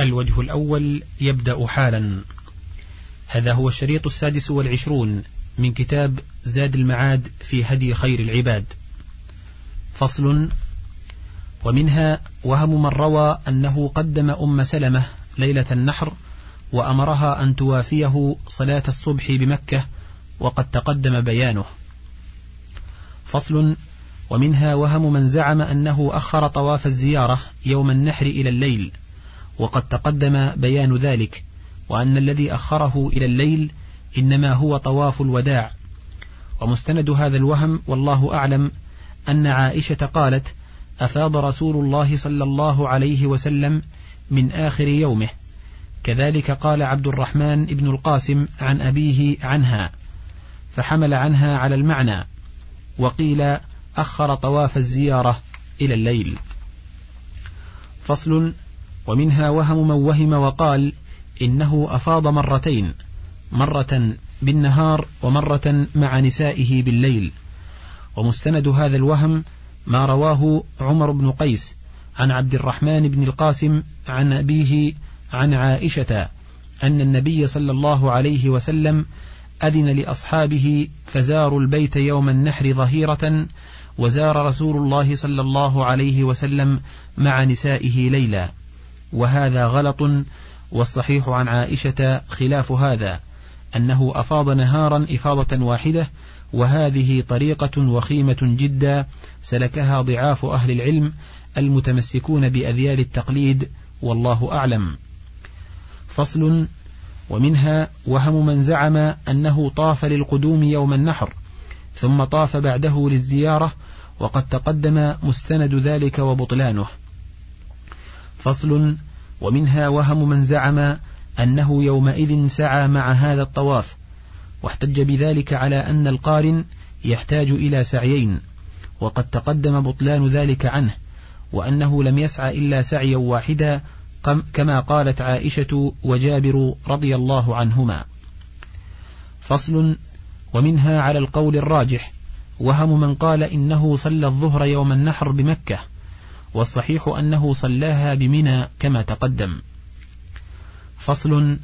الوجه الأول يبدأ حالا. هذا هو الشريط السادس والعشرون من كتاب زاد المعاد في هدي خير العباد. فصل ومنها وهم من روى أنه قدم أم سلمة ليلة النحر وأمرها أن توافيه صلاة الصبح بمكة وقد تقدم بيانه. فصل ومنها وهم من زعم أنه أخر طواف الزيارة يوم النحر إلى الليل. وقد تقدم بيان ذلك وأن الذي أخره إلى الليل إنما هو طواف الوداع. ومستند هذا الوهم والله أعلم أن عائشة قالت أفاض رسول الله صلى الله عليه وسلم من آخر يومه. كذلك قال عبد الرحمن بن القاسم عن أبيه عنها فحمل عنها على المعنى وقيل أخر طواف الزيارة إلى الليل. فصل ومنها وهم من وهم وقال إنه أفاض مرتين مرة بالنهار ومرة مع نسائه بالليل. ومستند هذا الوهم ما رواه عمر بن قيس عن عبد الرحمن بن القاسم عن أبيه عن عائشة أن النبي صلى الله عليه وسلم أذن لأصحابه فزاروا البيت يوم النحر ظهيرة وزار رسول الله صلى الله عليه وسلم مع نسائه ليلا. وهذا غلط والصحيح عن عائشة خلاف هذا أنه أفاض نهارا إفاضة واحدة وهذه طريقة وخيمة جدا سلكها ضعاف أهل العلم المتمسكون بأذيال التقليد والله أعلم. فصل ومنها وهم من زعم أنه طاف للقدوم يوم النحر ثم طاف بعده للزيارة وقد تقدم مستند ذلك وبطلانه. فصل ومنها وهم من زعم أنه يومئذ سعى مع هذا الطواف واحتج بذلك على أن القارن يحتاج إلى سعيين وقد تقدم بطلان ذلك عنه وأنه لم يسعى إلا سعيا واحدا كما قالت عائشة وجابر رضي الله عنهما. فصل ومنها على القول الراجح وهم من قال إنه صلى الظهر يوم النحر بمكة والصحيح أنه صلاها بمنى كما تقدم. فصل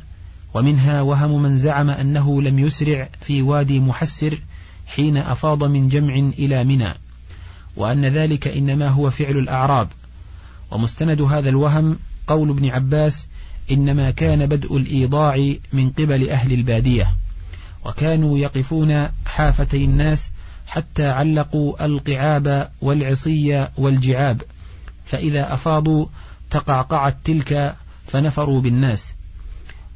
ومنها وهم من زعم أنه لم يسرع في وادي محسر حين أفاض من جمع إلى منى وأن ذلك إنما هو فعل الأعراب. ومستند هذا الوهم قول ابن عباس إنما كان بدء الإيضاع من قبل أهل البادية وكانوا يقفون حافتي الناس حتى علقوا القعاب والعصي والجعاب. فإذا أفاضوا تقعقعت تلك فنفروا بالناس.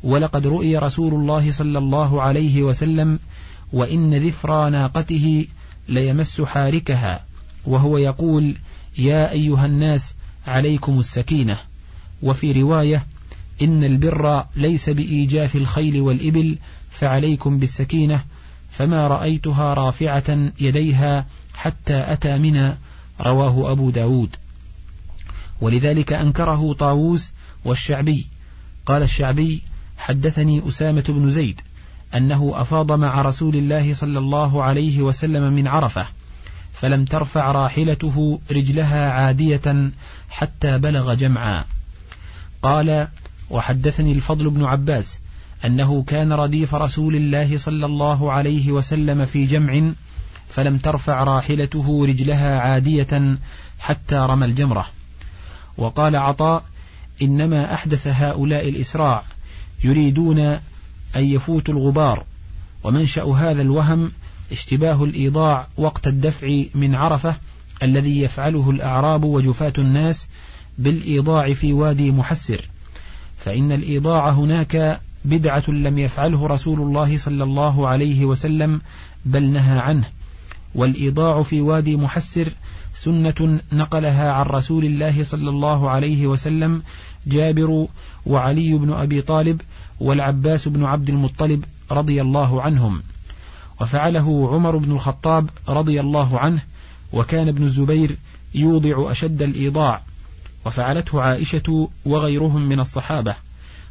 ولقد رؤي رسول الله صلى الله عليه وسلم وإن ذفرى ناقته ليمس حاركها وهو يقول يا أيها الناس عليكم السكينة. وفي رواية إن البر ليس بإيجاف الخيل والإبل فعليكم بالسكينة فما رأيتها رافعة يديها حتى أتى منا. رواه أبو داود. ولذلك أنكره طاووس والشعبي. قال الشعبي حدثني أسامة بن زيد أنه أفاض مع رسول الله صلى الله عليه وسلم من عرفة فلم ترفع راحلته رجلها عادية حتى بلغ جمعا. قال وحدثني الفضل بن عباس أنه كان رديف رسول الله صلى الله عليه وسلم في جمع فلم ترفع راحلته رجلها عادية حتى رمى الجمرة. وقال عطاء إنما أحدث هؤلاء الإسراع يريدون أن يفوتوا الغبار ومنشأ هذا الوهم اشتباه الإيضاع وقت الدفع من عرفة الذي يفعله الأعراب وجفاة الناس بالإيضاع في وادي محسر. فإن الإيضاع هناك بدعة لم يفعله رسول الله صلى الله عليه وسلم بل نهى عنه. والإيضاع في وادي محسر سنة نقلها عن رسول الله صلى الله عليه وسلم جابر وعلي بن أبي طالب والعباس بن عبد المطلب رضي الله عنهم. وفعله عمر بن الخطاب رضي الله عنه وكان ابن الزبير يوضع أشد الإيضاع. وفعلته عائشة وغيرهم من الصحابة.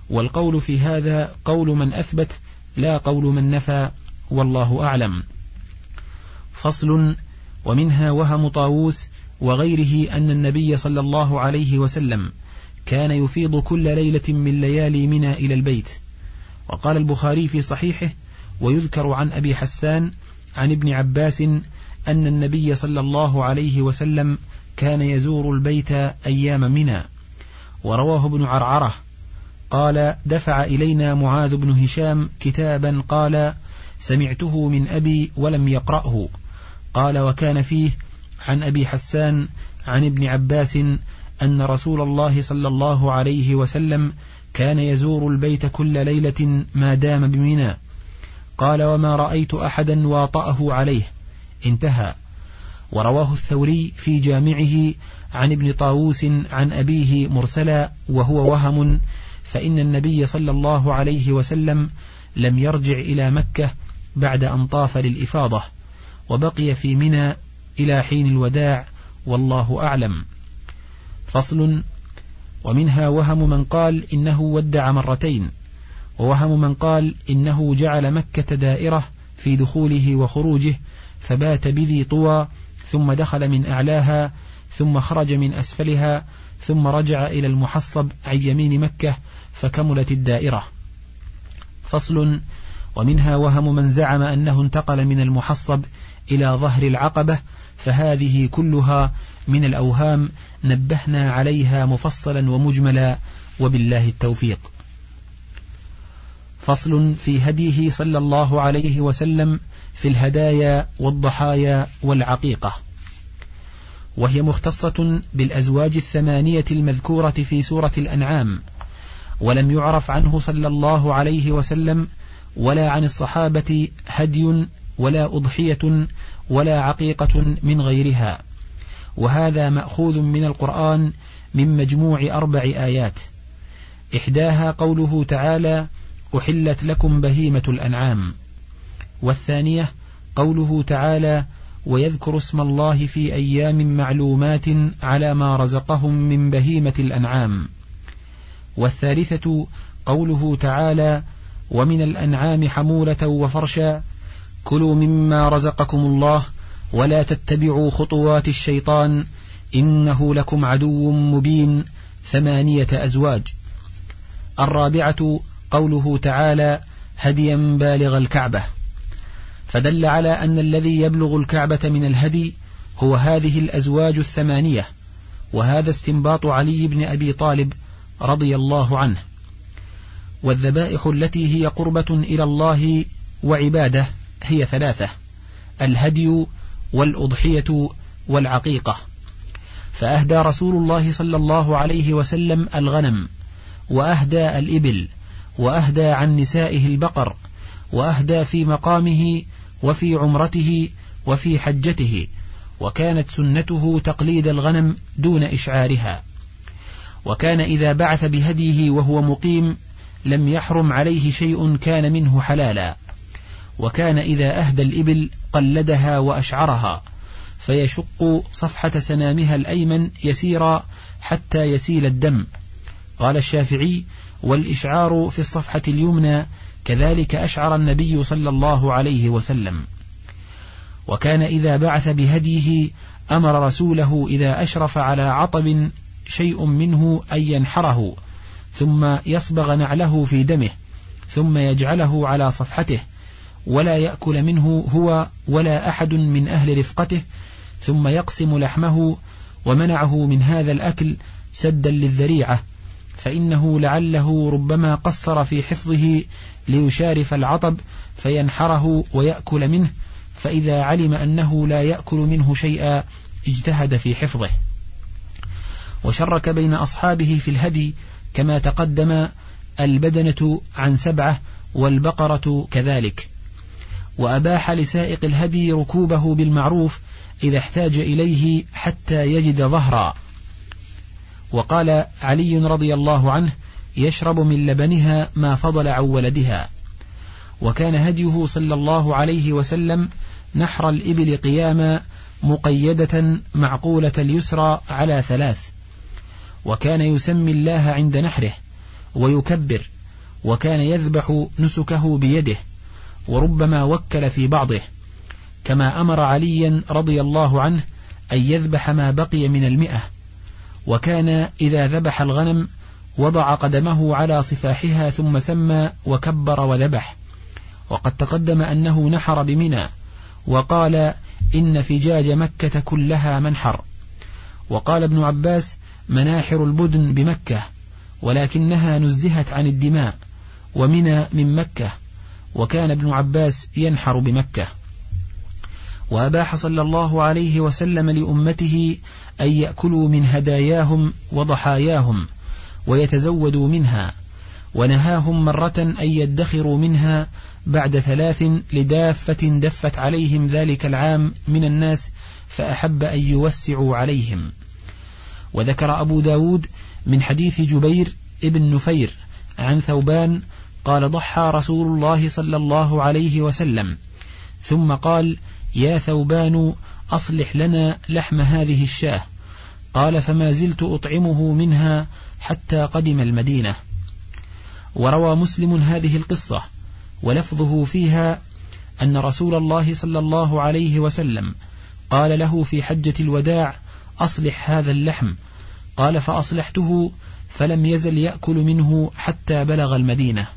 والقول في هذا قول من أثبت لا قول من نفى والله أعلم. فصل ومنها وهم طاووس وغيره أن النبي صلى الله عليه وسلم كان يفيض كل ليلة من ليالي منى إلى البيت. وقال البخاري في صحيحه ويذكر عن أبي حسان عن ابن عباس أن النبي صلى الله عليه وسلم كان يزور البيت أيام منى. ورواه ابن عرعرة. قال دفع إلينا معاذ بن هشام كتابا قال سمعته من أبي ولم يقرأه. قال وكان فيه عن أبي حسان عن ابن عباس أن رسول الله صلى الله عليه وسلم كان يزور البيت كل ليلة ما دام بمنى. قال وما رأيت أحدا واطأه عليه. انتهى. ورواه الثوري في جامعه عن ابن طاووس عن أبيه مرسلا وهو وهم فإن النبي صلى الله عليه وسلم لم يرجع إلى مكة بعد أن طاف للإفاضة. وبقي في منى إلى حين الوداع والله أعلم. فصل ومنها وهم من قال إنه ودع مرتين ووهم من قال إنه جعل مكة دائرة في دخوله وخروجه فبات بذي طوى ثم دخل من أعلاها ثم خرج من أسفلها ثم رجع إلى المحصب عن يمين مكة فكملت الدائرة. فصل ومنها وهم من زعم أنه انتقل من المحصب إلى ظهر العقبة فهذه كلها من الأوهام نبهنا عليها مفصلا ومجملا وبالله التوفيق. فصل في هديه صلى الله عليه وسلم في الهدايا والضحايا والعقيقة. وهي مختصة بالأزواج الثمانية المذكورة في سورة الأنعام. ولم يعرف عنه صلى الله عليه وسلم ولا عن الصحابة هدي ولا أضحية ولا عقيقة من غيرها. وهذا مأخوذ من القرآن من مجموع أربع آيات. إحداها قوله تعالى أحلت لكم بهيمة الأنعام. والثانية قوله تعالى ويذكر اسم الله في أيام معلومات على ما رزقهم من بهيمة الأنعام. والثالثة قوله تعالى ومن الأنعام حمولة وفرشا كلوا مما رزقكم الله ولا تتبعوا خطوات الشيطان إنه لكم عدو مبين ثمانية أزواج. الرابعة قوله تعالى هديا بالغ الكعبة. فدل على أن الذي يبلغ الكعبة من الهدي هو هذه الأزواج الثمانية وهذا استنباط علي بن أبي طالب رضي الله عنه. والذبائح التي هي قربة إلى الله وعباده هي ثلاثة الهدي والأضحية والعقيقة. فأهدى رسول الله صلى الله عليه وسلم الغنم وأهدى الإبل وأهدى عن نسائه البقر وأهدى في مقامه وفي عمرته وفي حجته وكانت سنته تقليد الغنم دون إشعارها. وكان إذا بعث بهديه وهو مقيم لم يحرم عليه شيء كان منه حلالا. وكان إذا أهدى الإبل قلدها وأشعرها فيشق صفحة سنامها الأيمن يسيرا حتى يسيل الدم. قال الشافعي والإشعار في الصفحة اليمنى كذلك أشعر النبي صلى الله عليه وسلم. وكان إذا بعث بهديه أمر رسوله إذا أشرف على عطب شيء منه أن ينحره ثم يصبغ نعله في دمه ثم يجعله على صفحته. ولا يأكل منه هو ولا أحد من أهل رفقته ثم يقسم لحمه ومنعه من هذا الأكل سدا للذريعة فإنه لعله ربما قصر في حفظه ليشارف العطب فينحره ويأكل منه فإذا علم أنه لا يأكل منه شيئا اجتهد في حفظه. وشرك بين أصحابه في الهدي كما تقدم البدنة عن سبعة والبقرة كذلك. وأباح لسائق الهدي ركوبه بالمعروف إذا احتاج إليه حتى يجد ظهرا. وقال علي رضي الله عنه يشرب من لبنها ما فضل عن ولدها وكان هديه صلى الله عليه وسلم نحر الإبل قياما مقيدة معقولة اليسرى على ثلاث. وكان يسمي الله عند نحره ويكبر وكان يذبح نسكه بيده. وربما وكل في بعضه كما أمر عليا رضي الله عنه أن يذبح ما بقي من المئة وكان إذا ذبح الغنم وضع قدمه على صفاحها ثم سمى وكبر وذبح وقد تقدم أنه نحر بمنى وقال إن فجاج مكة كلها منحر وقال ابن عباس مناحر البدن بمكة ولكنها نزهت عن الدماء ومنى من مكة. وكان ابن عباس ينحر بمكة. وأباح صلى الله عليه وسلم لأمته أن يأكلوا من هداياهم وضحاياهم ويتزودوا منها ونهاهم مرة أن يدخروا منها بعد ثلاث لدافة دفت عليهم ذلك العام من الناس فأحب أن يوسعوا عليهم. وذكر أبو داود من حديث جبير ابن نفير عن ثوبان قال ضحى رسول الله صلى الله عليه وسلم. ثم قال يا ثوبان أصلح لنا لحم هذه الشاة. قال فما زلت أطعمه منها حتى قدم المدينة. وروى مسلم هذه القصة ولفظه فيها أن رسول الله صلى الله عليه وسلم قال له في حجة الوداع أصلح هذا اللحم. قال فأصلحته فلم يزل يأكل منه حتى بلغ المدينة.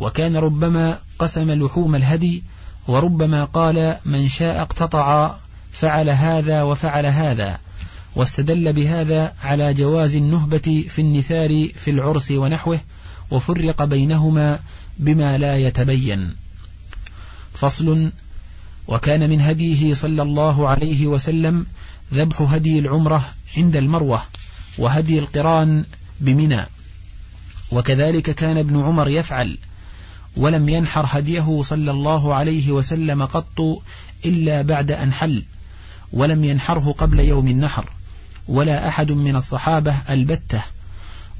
وكان ربما قسم لحوم الهدي وربما قال من شاء اقتطع فعل هذا وفعل هذا واستدل بهذا على جواز النهبة في النثار في العرس ونحوه وفرق بينهما بما لا يتبين. فصل وكان من هديه صلى الله عليه وسلم ذبح هدي العمرة عند المروة وهدي القران بمنى. وكذلك كان ابن عمر يفعل ولم ينحر هديه صلى الله عليه وسلم قط إلا بعد أن حل ولم ينحره قبل يوم النحر ولا أحد من الصحابة ألبتة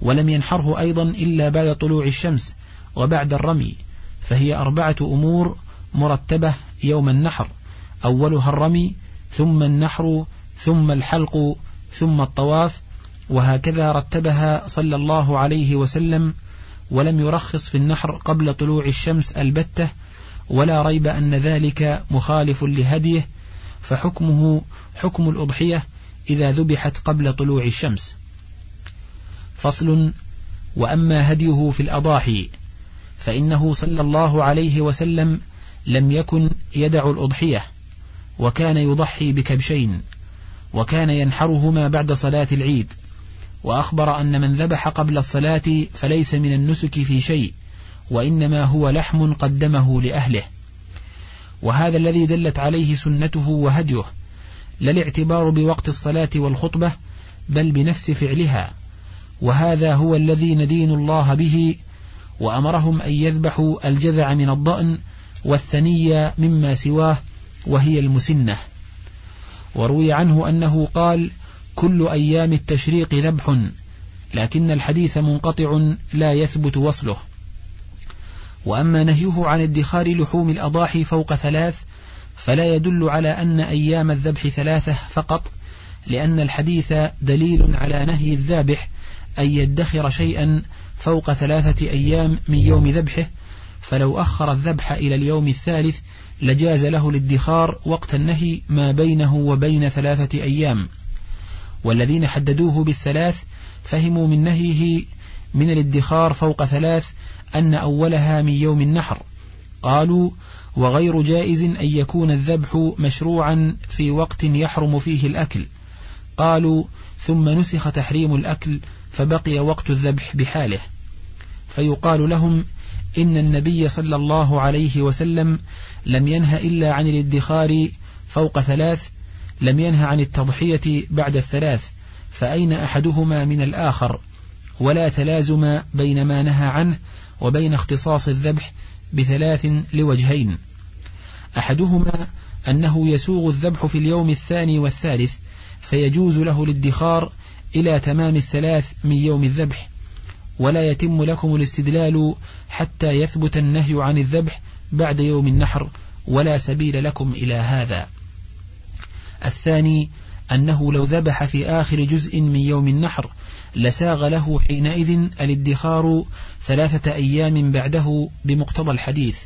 ولم ينحره أيضا إلا بعد طلوع الشمس وبعد الرمي فهي أربعة أمور مرتبة يوم النحر أولها الرمي ثم النحر ثم الحلق ثم الطواف وهكذا رتبها صلى الله عليه وسلم ولم يرخص في النحر قبل طلوع الشمس البتة ولا ريب أن ذلك مخالف لهديه فحكمه حكم الأضحية إذا ذبحت قبل طلوع الشمس. فصل وأما هديه في الأضاحي فإنه صلى الله عليه وسلم لم يكن يدع الأضحية وكان يضحي بكبشين وكان ينحرهما بعد صلاة العيد. وأخبر أن من ذبح قبل الصلاة فليس من النسك في شيء وإنما هو لحم قدمه لأهله. وهذا الذي دلت عليه سنته وهديه لا الاعتبار بوقت الصلاة والخطبة بل بنفس فعلها. وهذا هو الذي ندين الله به وأمرهم أن يذبحوا الجذع من الضأن والثنية مما سواه وهي المسنة. وروي عنه أنه قال كل أيام التشريق ذبح لكن الحديث منقطع لا يثبت وصله. وأما نهيه عن ادخار لحوم الأضاحي فوق ثلاث فلا يدل على أن أيام الذبح ثلاثة فقط لأن الحديث دليل على نهي الذابح أن يدخر شيئا فوق ثلاثة أيام من يوم ذبحه فلو أخر الذبح إلى اليوم الثالث لجاز له الادخار وقت النهي ما بينه وبين ثلاثة أيام. والذين حددوه بالثلاث فهموا من نهيه من الادخار فوق ثلاث أن أولها من يوم النحر. قالوا وغير جائز أن يكون الذبح مشروعا في وقت يحرم فيه الأكل. قالوا ثم نسخ تحريم الأكل فبقي وقت الذبح بحاله. فيقال لهم إن النبي صلى الله عليه وسلم لم ينه إلا عن الادخار فوق ثلاث لم ينه عن التضحية بعد الثلاث فأين أحدهما من الآخر؟ ولا تلازم بين ما نهى عنه وبين اختصاص الذبح بثلاث لوجهين. أحدهما أنه يسوغ الذبح في اليوم الثاني والثالث فيجوز له الادخار إلى تمام الثلاث من يوم الذبح. ولا يتم لكم الاستدلال حتى يثبت النهي عن الذبح بعد يوم النحر ولا سبيل لكم إلى هذا. الثاني أنه لو ذبح في آخر جزء من يوم النحر لساغ له حينئذ الادخار ثلاثة أيام بعده بمقتضى الحديث.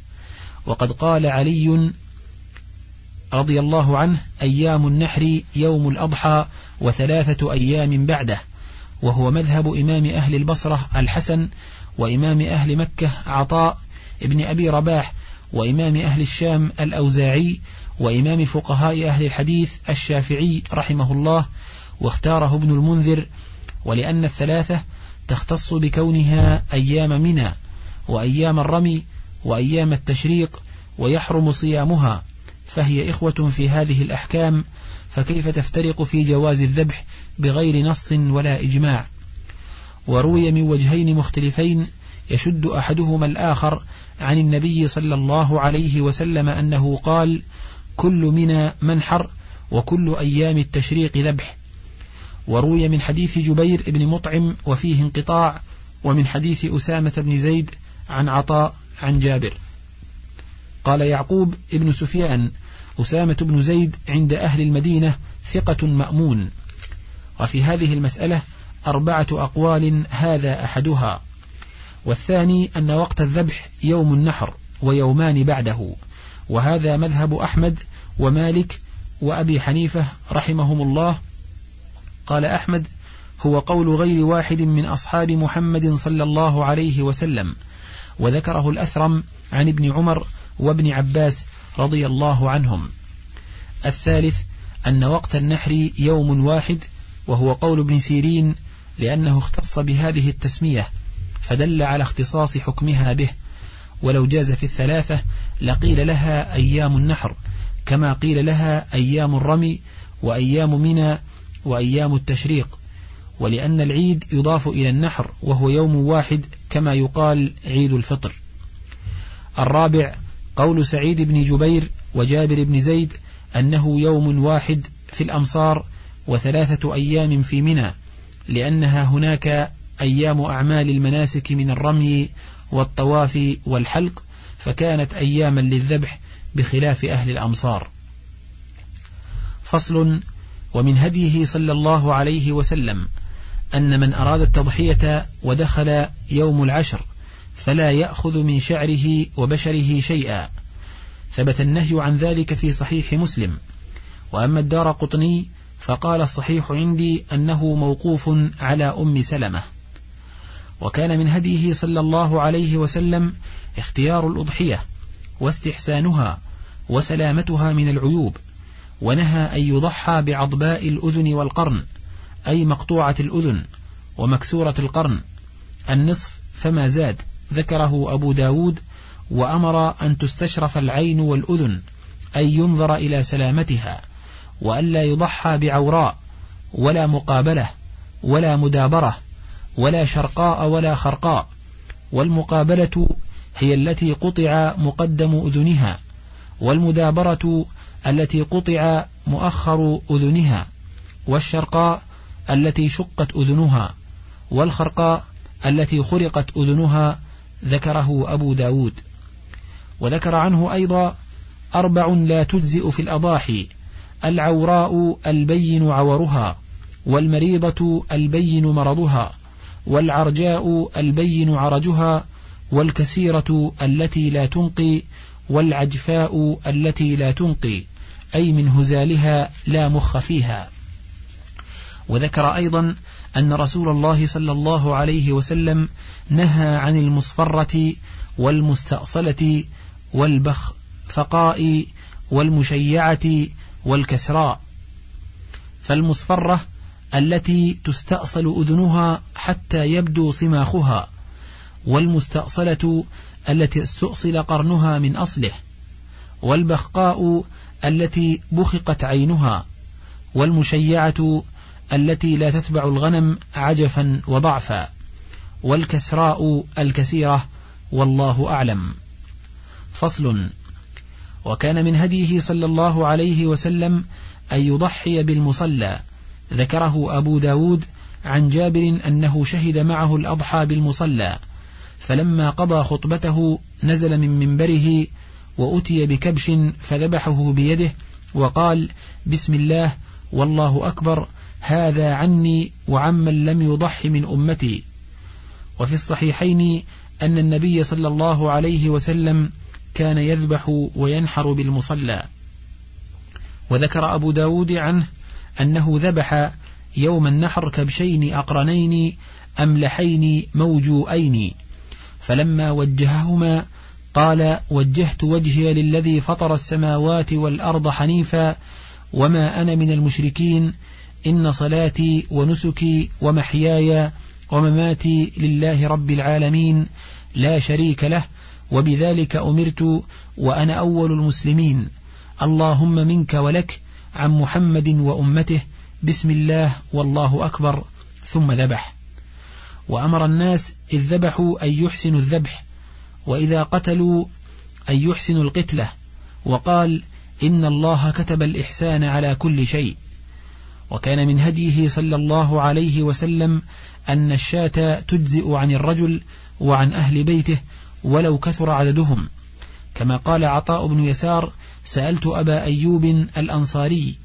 وقد قال علي رضي الله عنه أيام النحر يوم الأضحى وثلاثة أيام بعده وهو مذهب إمام أهل البصرة الحسن وإمام أهل مكة عطاء ابن أبي رباح وإمام أهل الشام الأوزاعي وإمام فقهاء أهل الحديث الشافعي رحمه الله واختاره ابن المنذر ولأن الثلاثة تختص بكونها أيام منى وأيام الرمي وأيام التشريق ويحرم صيامها فهي إخوة في هذه الأحكام فكيف تفترق في جواز الذبح بغير نص ولا إجماع؟ وروي من وجهين مختلفين يشد أحدهما الآخر عن النبي صلى الله عليه وسلم أنه قال كل من منحر وكل أيام التشريق ذبح. وروي من حديث جبير بن مطعم وفيه انقطاع ومن حديث أسامة بن زيد عن عطاء عن جابر. قال يعقوب ابن سفيان أسامة بن زيد عند أهل المدينة ثقة مأمون. وفي هذه المسألة أربعة أقوال هذا أحدها. والثاني أن وقت الذبح يوم النحر ويومان بعده. وهذا مذهب أحمد ومالك وأبي حنيفة رحمهم الله. قال أحمد هو قول غير واحد من أصحاب محمد صلى الله عليه وسلم. وذكره الأثرم عن ابن عمر وابن عباس رضي الله عنهم. الثالث أن وقت النحر يوم واحد وهو قول ابن سيرين لأنه اختص بهذه التسمية فدل على اختصاص حكمها به. ولو جاز في الثلاثة لقيل لها أيام النحر كما قيل لها أيام الرمي وأيام منى وأيام التشريق. ولأن العيد يضاف إلى النحر وهو يوم واحد كما يقال عيد الفطر. الرابع قول سعيد بن جبير وجابر بن زيد أنه يوم واحد في الأمصار وثلاثة أيام في منى لأنها هناك أيام أعمال المناسك من الرمي والطواف والحلق فكانت أياما للذبح بخلاف أهل الأمصار. فصل ومن هديه صلى الله عليه وسلم أن من أراد التضحية ودخل يوم العشر فلا يأخذ من شعره وبشره شيئا. ثبت النهي عن ذلك في صحيح مسلم. وأما الدار قطني فقال الصحيح عندي أنه موقوف على أم سلمة. وكان من هديه صلى الله عليه وسلم اختيار الأضحية واستحسانها وسلامتها من العيوب ونهى أن يضحى بعضباء الأذن والقرن أي مقطوعة الأذن ومكسورة القرن. النصف فما زاد ذكره أبو داود وأمر أن تستشرف العين والأذن أي ينظر إلى سلامتها وألا يضحى بعوراء ولا مقابلة ولا مدابرة ولا شرقاء ولا خرقاء والمقابلة هي التي قطع مقدم أذنها والمدابرة التي قطع مؤخر أذنها والشرقاء التي شقت أذنها والخرقاء التي خرقت أذنها ذكره أبو داود. وذكر عنه أيضا أربع لا تجزئ في الأضاحي العوراء البين عورها والمريضة البين مرضها. والعرجاء البين عرجها والكسيرة التي لا تنقي والعجفاء التي لا تنقي أي من هزالها لا مخ فيها. وذكر أيضا أن رسول الله صلى الله عليه وسلم نهى عن المصفرة والمستأصلة والبخفقاء والمشيعة والكسراء. فالمصفرة التي تستأصل أذنها حتى يبدو صماخها والمستأصلة التي استؤصل قرنها من أصله والبخقاء التي بخقت عينها والمشيعة التي لا تتبع الغنم عجفا وضعفا والكسراء الكثيرة والله أعلم. فصل وكان من هديه صلى الله عليه وسلم أن يضحي بالمصلى ذكره أبو داود عن جابر أنه شهد معه الأضحى بالمصلى فلما قضى خطبته نزل من منبره وأتي بكبش فذبحه بيده وقال بسم الله والله أكبر هذا عني وعمن لم يضح من أمتي. وفي الصحيحين أن النبي صلى الله عليه وسلم كان يذبح وينحر بالمصلى. وذكر أبو داود عنه أنه ذبح يوم النحر كبشين أقرنين أملحين موجوئين. فلما وجههما قال وجهت وجهي للذي فطر السماوات والأرض حنيفا وما أنا من المشركين. إن صلاتي ونسكي ومحياي ومماتي لله رب العالمين. لا شريك له وبذلك أمرت وأنا أول المسلمين. اللهم منك ولك عن محمد وأمته بسم الله والله أكبر ثم ذبح. وأمر الناس إذ ذبحوا أن يحسنوا الذبح وإذا قتلوا أن يحسنوا القتلة. وقال إن الله كتب الإحسان على كل شيء. وكان من هديه صلى الله عليه وسلم أن الشاة تجزئ عن الرجل وعن أهل بيته ولو كثر عددهم. كما قال عطاء بن يسار سألت أبا أيوب الأنصاري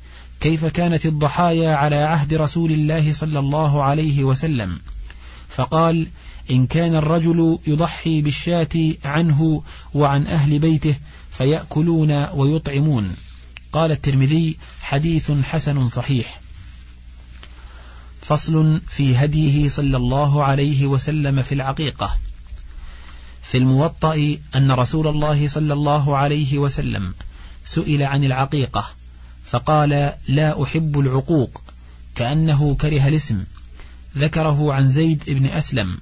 كيف كانت الضحايا على عهد رسول الله صلى الله عليه وسلم؟ فقال إن كان الرجل يضحي بالشاة عنه وعن أهل بيته فيأكلون ويطعمون. قال الترمذي حديث حسن صحيح. فصل في هديه صلى الله عليه وسلم في العقيقة. في الموطأ أن رسول الله صلى الله عليه وسلم سئل عن العقيقة فقال لا أحب العقوق كأنه كره الاسم. ذكره عن زيد بن أسلم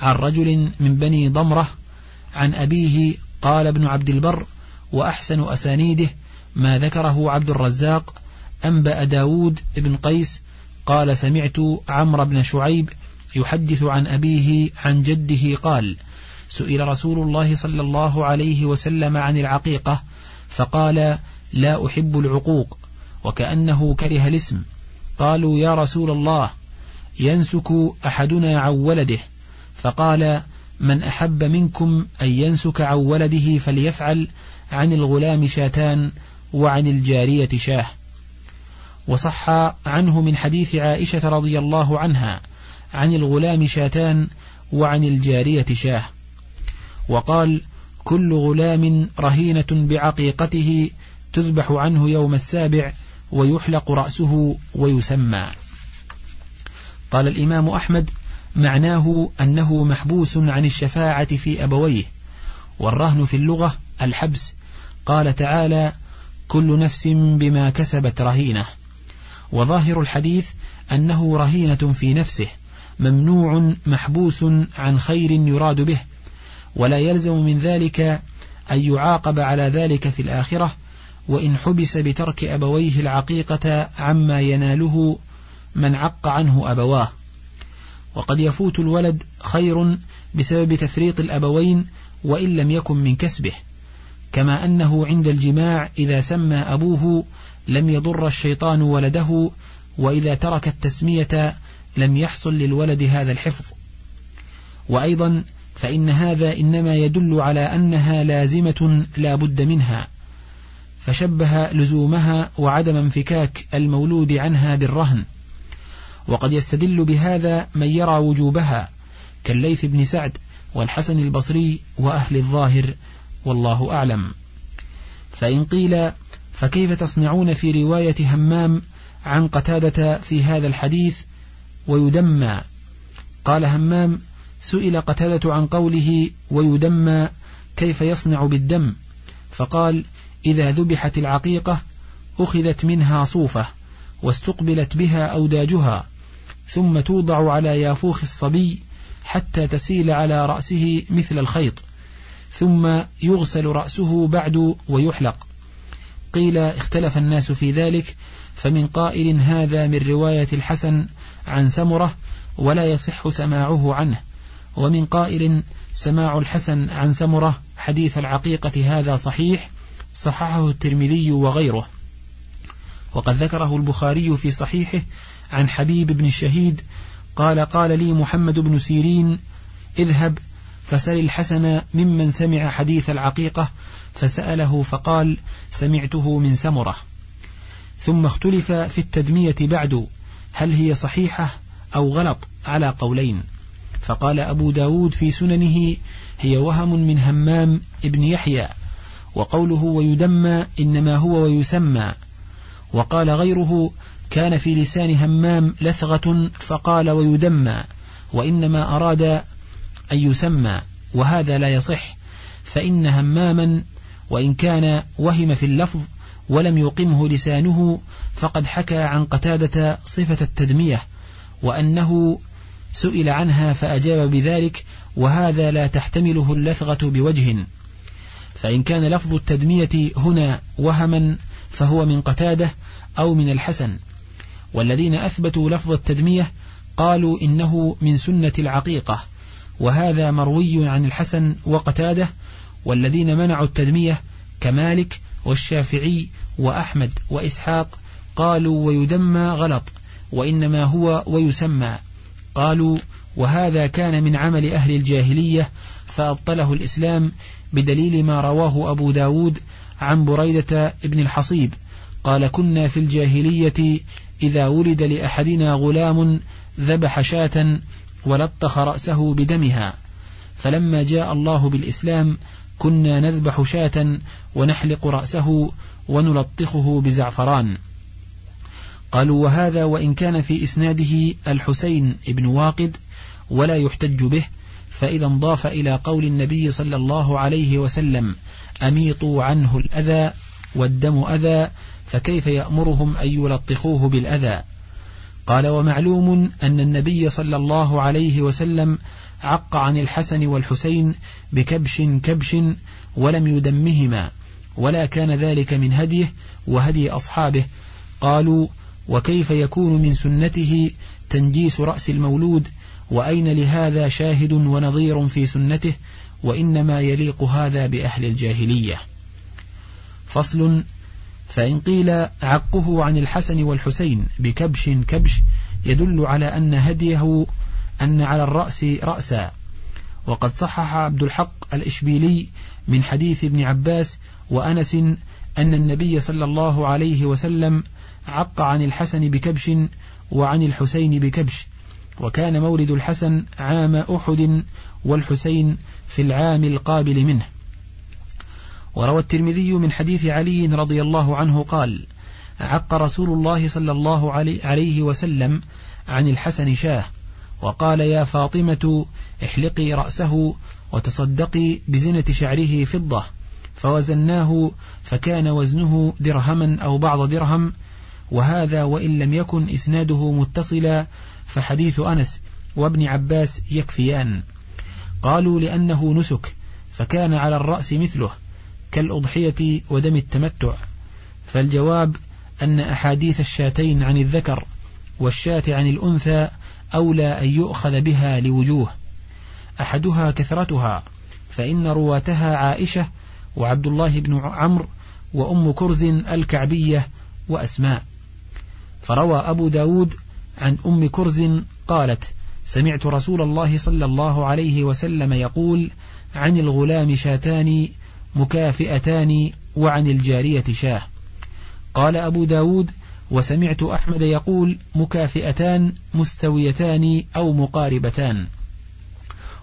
عن رجل من بني ضمرة عن أبيه قال ابن عبد البر وأحسن أسانيده ما ذكره عبد الرزاق أنبأ داود بن قيس قال سمعت عمرو بن شعيب يحدث عن أبيه عن جده قال سئل رسول الله صلى الله عليه وسلم عن العقيقة فقال لا أحب العقوق وكأنه كره الاسم. قالوا يا رسول الله ينسك أحدنا عن ولده. فقال من أحب منكم أن ينسك عن ولده فليفعل عن الغلام شاتان وعن الجارية شاه. وصح عنه من حديث عائشة رضي الله عنها عن الغلام شاتان وعن الجارية شاه. وقال كل غلام رهينة بعقيقته تذبح عنه يوم السابع ويحلق رأسه ويسمى. قال الإمام أحمد معناه أنه محبوس عن الشفاعة في أبويه والرهن في اللغة الحبس. قال تعالى كل نفس بما كسبت رهينة. وظاهر الحديث أنه رهينة في نفسه ممنوع محبوس عن خير يراد به ولا يلزم من ذلك أن يعاقب على ذلك في الآخرة وإن حبس بترك أبويه العقيقة عما يناله من عق عنه أبواه. وقد يفوت الولد خير بسبب تفريط الأبوين وإن لم يكن من كسبه كما أنه عند الجماع إذا سمى أبوه لم يضر الشيطان ولده وإذا ترك التسمية لم يحصل للولد هذا الحفظ. وأيضا فإن هذا إنما يدل على أنها لازمة لا بد منها فشبه لزومها وعدم انفكاك المولود عنها بالرهن. وقد يستدل بهذا من يرى وجوبها كالليث بن سعد والحسن البصري وأهل الظاهر والله أعلم. فإن قيل فكيف تصنعون في رواية همام عن قتادة في هذا الحديث ويدمى؟ قال همام سئل قتادة عن قوله ويدمى كيف يصنع بالدم؟ فقال إذا ذبحت العقيقة أخذت منها صوفة واستقبلت بها أوداجها ثم توضع على يافوخ الصبي حتى تسيل على رأسه مثل الخيط ثم يغسل رأسه بعد ويحلق. قيل اختلف الناس في ذلك فمن قائل هذا من رواية الحسن عن سمرة ولا يصح سماعه عنه. ومن قائل سماع الحسن عن سمرة حديث العقيقة هذا صحيح صححه الترمذي وغيره. وقد ذكره البخاري في صحيحه عن حبيب بن الشهيد قال قال لي محمد بن سيرين اذهب فسل الحسن ممن سمع حديث العقيقة فسأله فقال سمعته من سمرة ثم اختلف في التدمية بعد هل هي صحيحة أو غلط على قولين؟ فقال أبو داود في سننه هي وهم من همام ابن يحيى وقوله ويدمى إنما هو ويسمى وقال غيره كان في لسان همام لثغة فقال ويدمى وإنما أراد أن يسمى وهذا لا يصح فإن هماما وإن كان وهم في اللفظ ولم يقمه لسانه فقد حكى عن قتادة صفة التدمية وأنه سئل عنها فأجاب بذلك وهذا لا تحتمله اللثغة بوجه. فإن كان لفظ التدمية هنا وهما فهو من قتادة أو من الحسن. والذين أثبتوا لفظ التدمية قالوا إنه من سنة العقيقة وهذا مروي عن الحسن وقتادة والذين منعوا التدمية كمالك والشافعي وأحمد وإسحاق قالوا ويدمى غلط وإنما هو ويسمى. قالوا وهذا كان من عمل أهل الجاهلية فأبطله الإسلام بدليل ما رواه أبو داود عن بريدة ابن الحصيب. قال كنا في الجاهلية إذا ولد لأحدنا غلام ذبح شاة ولطخ رأسه بدمها. فلما جاء الله بالإسلام كنا نذبح شاة ونحلق رأسه ونلطخه بزعفران. قالوا وهذا وإن كان في إسناده الحسين ابن واقد ولا يحتج به فإذا انضاف إلى قول النبي صلى الله عليه وسلم أميطوا عنه الأذى والدم أذى فكيف يأمرهم أن يلطخوه بالأذى؟ قال ومعلوم أن النبي صلى الله عليه وسلم عق عن الحسن والحسين بكبش كبش ولم يدمهما ولا كان ذلك من هديه وهدي أصحابه. قالوا وكيف يكون من سنته تنجيس رأس المولود وأين لهذا شاهد ونظير في سنته وإنما يليق هذا بأهل الجاهلية. فصل فإن قيل عقه عن الحسن والحسين بكبش كبش يدل على أن هديه أن على الرأس رأسا. وقد صحح عبد الحق الإشبيلي من حديث ابن عباس وأنس أن النبي صلى الله عليه وسلم عق عن الحسن بكبش وعن الحسين بكبش. وكان مولد الحسن عام أحد والحسين في العام القابل منه. وروى الترمذي من حديث علي رضي الله عنه قال عق رسول الله صلى الله عليه وسلم عن الحسن شاه وقال يا فاطمة احلقي رأسه وتصدقي بزنة شعره فضة فوزناه فكان وزنه درهما أو بعض درهم وهذا وإن لم يكن إسناده متصلا فحديث أنس وابن عباس يكفيان. قالوا لأنه نسك فكان على الرأس مثله كالأضحية ودم التمتع. فالجواب أن أحاديث الشاتين عن الذكر والشاة عن الأنثى أولى أن يؤخذ بها لوجوه. أحدها كثرتها فإن رواتها عائشة وعبد الله بن عمرو وأم كرز الكعبية وأسماء. فروى أبو داود عن أم كرز قالت سمعت رسول الله صلى الله عليه وسلم يقول عن الغلام شاتان مكافئتان وعن الجارية شاه. قال أبو داود وسمعت أحمد يقول مكافئتان مستويتان أو مقاربتان.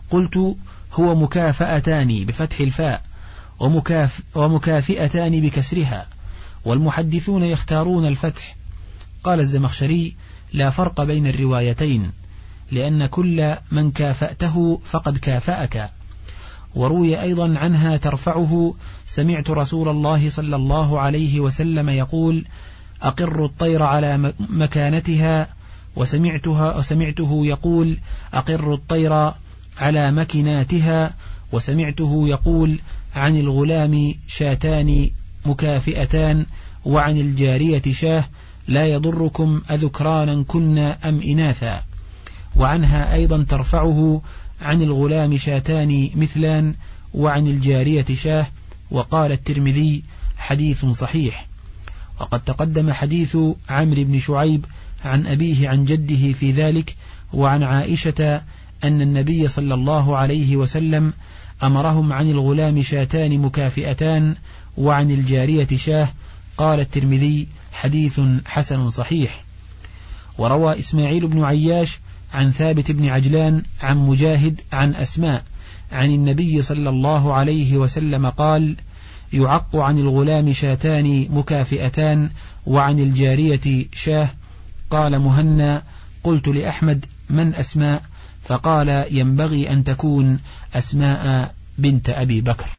قلت هو مكافأتان بفتح الفاء ومكاف ومكافئتان بكسرها. والمحدثون يختارون الفتح قال الزمخشري لا فرق بين الروايتين لأن كل من كافأته فقد كافأك. وروي أيضا عنها ترفعه سمعت رسول الله صلى الله عليه وسلم يقول أقر الطير على مكانتها وسمعتها وسمعته يقول أقر الطير على مكناتها وسمعته يقول عن الغلام شاتان مكافئتان وعن الجارية شاه لا يضركم أذكرانا كنا أم إناثا. وعنها أيضا ترفعه عن الغلام شاتان مثلان وعن الجارية شاه وقال الترمذي حديث صحيح. وقد تقدم حديث عمرو بن شعيب عن أبيه عن جده في ذلك وعن عائشة أن النبي صلى الله عليه وسلم أمرهم عن الغلام شاتان مكافئتان وعن الجارية شاه قال الترمذي حديث حسن صحيح. وروى إسماعيل بن عياش عن ثابت بن عجلان عن مجاهد عن أسماء عن النبي صلى الله عليه وسلم قال يعق عن الغلام شاتان مكافئتان وعن الجارية شاه قال مهنا قلت لأحمد من أسماء؟ فقال ينبغي أن تكون أسماء بنت أبي بكر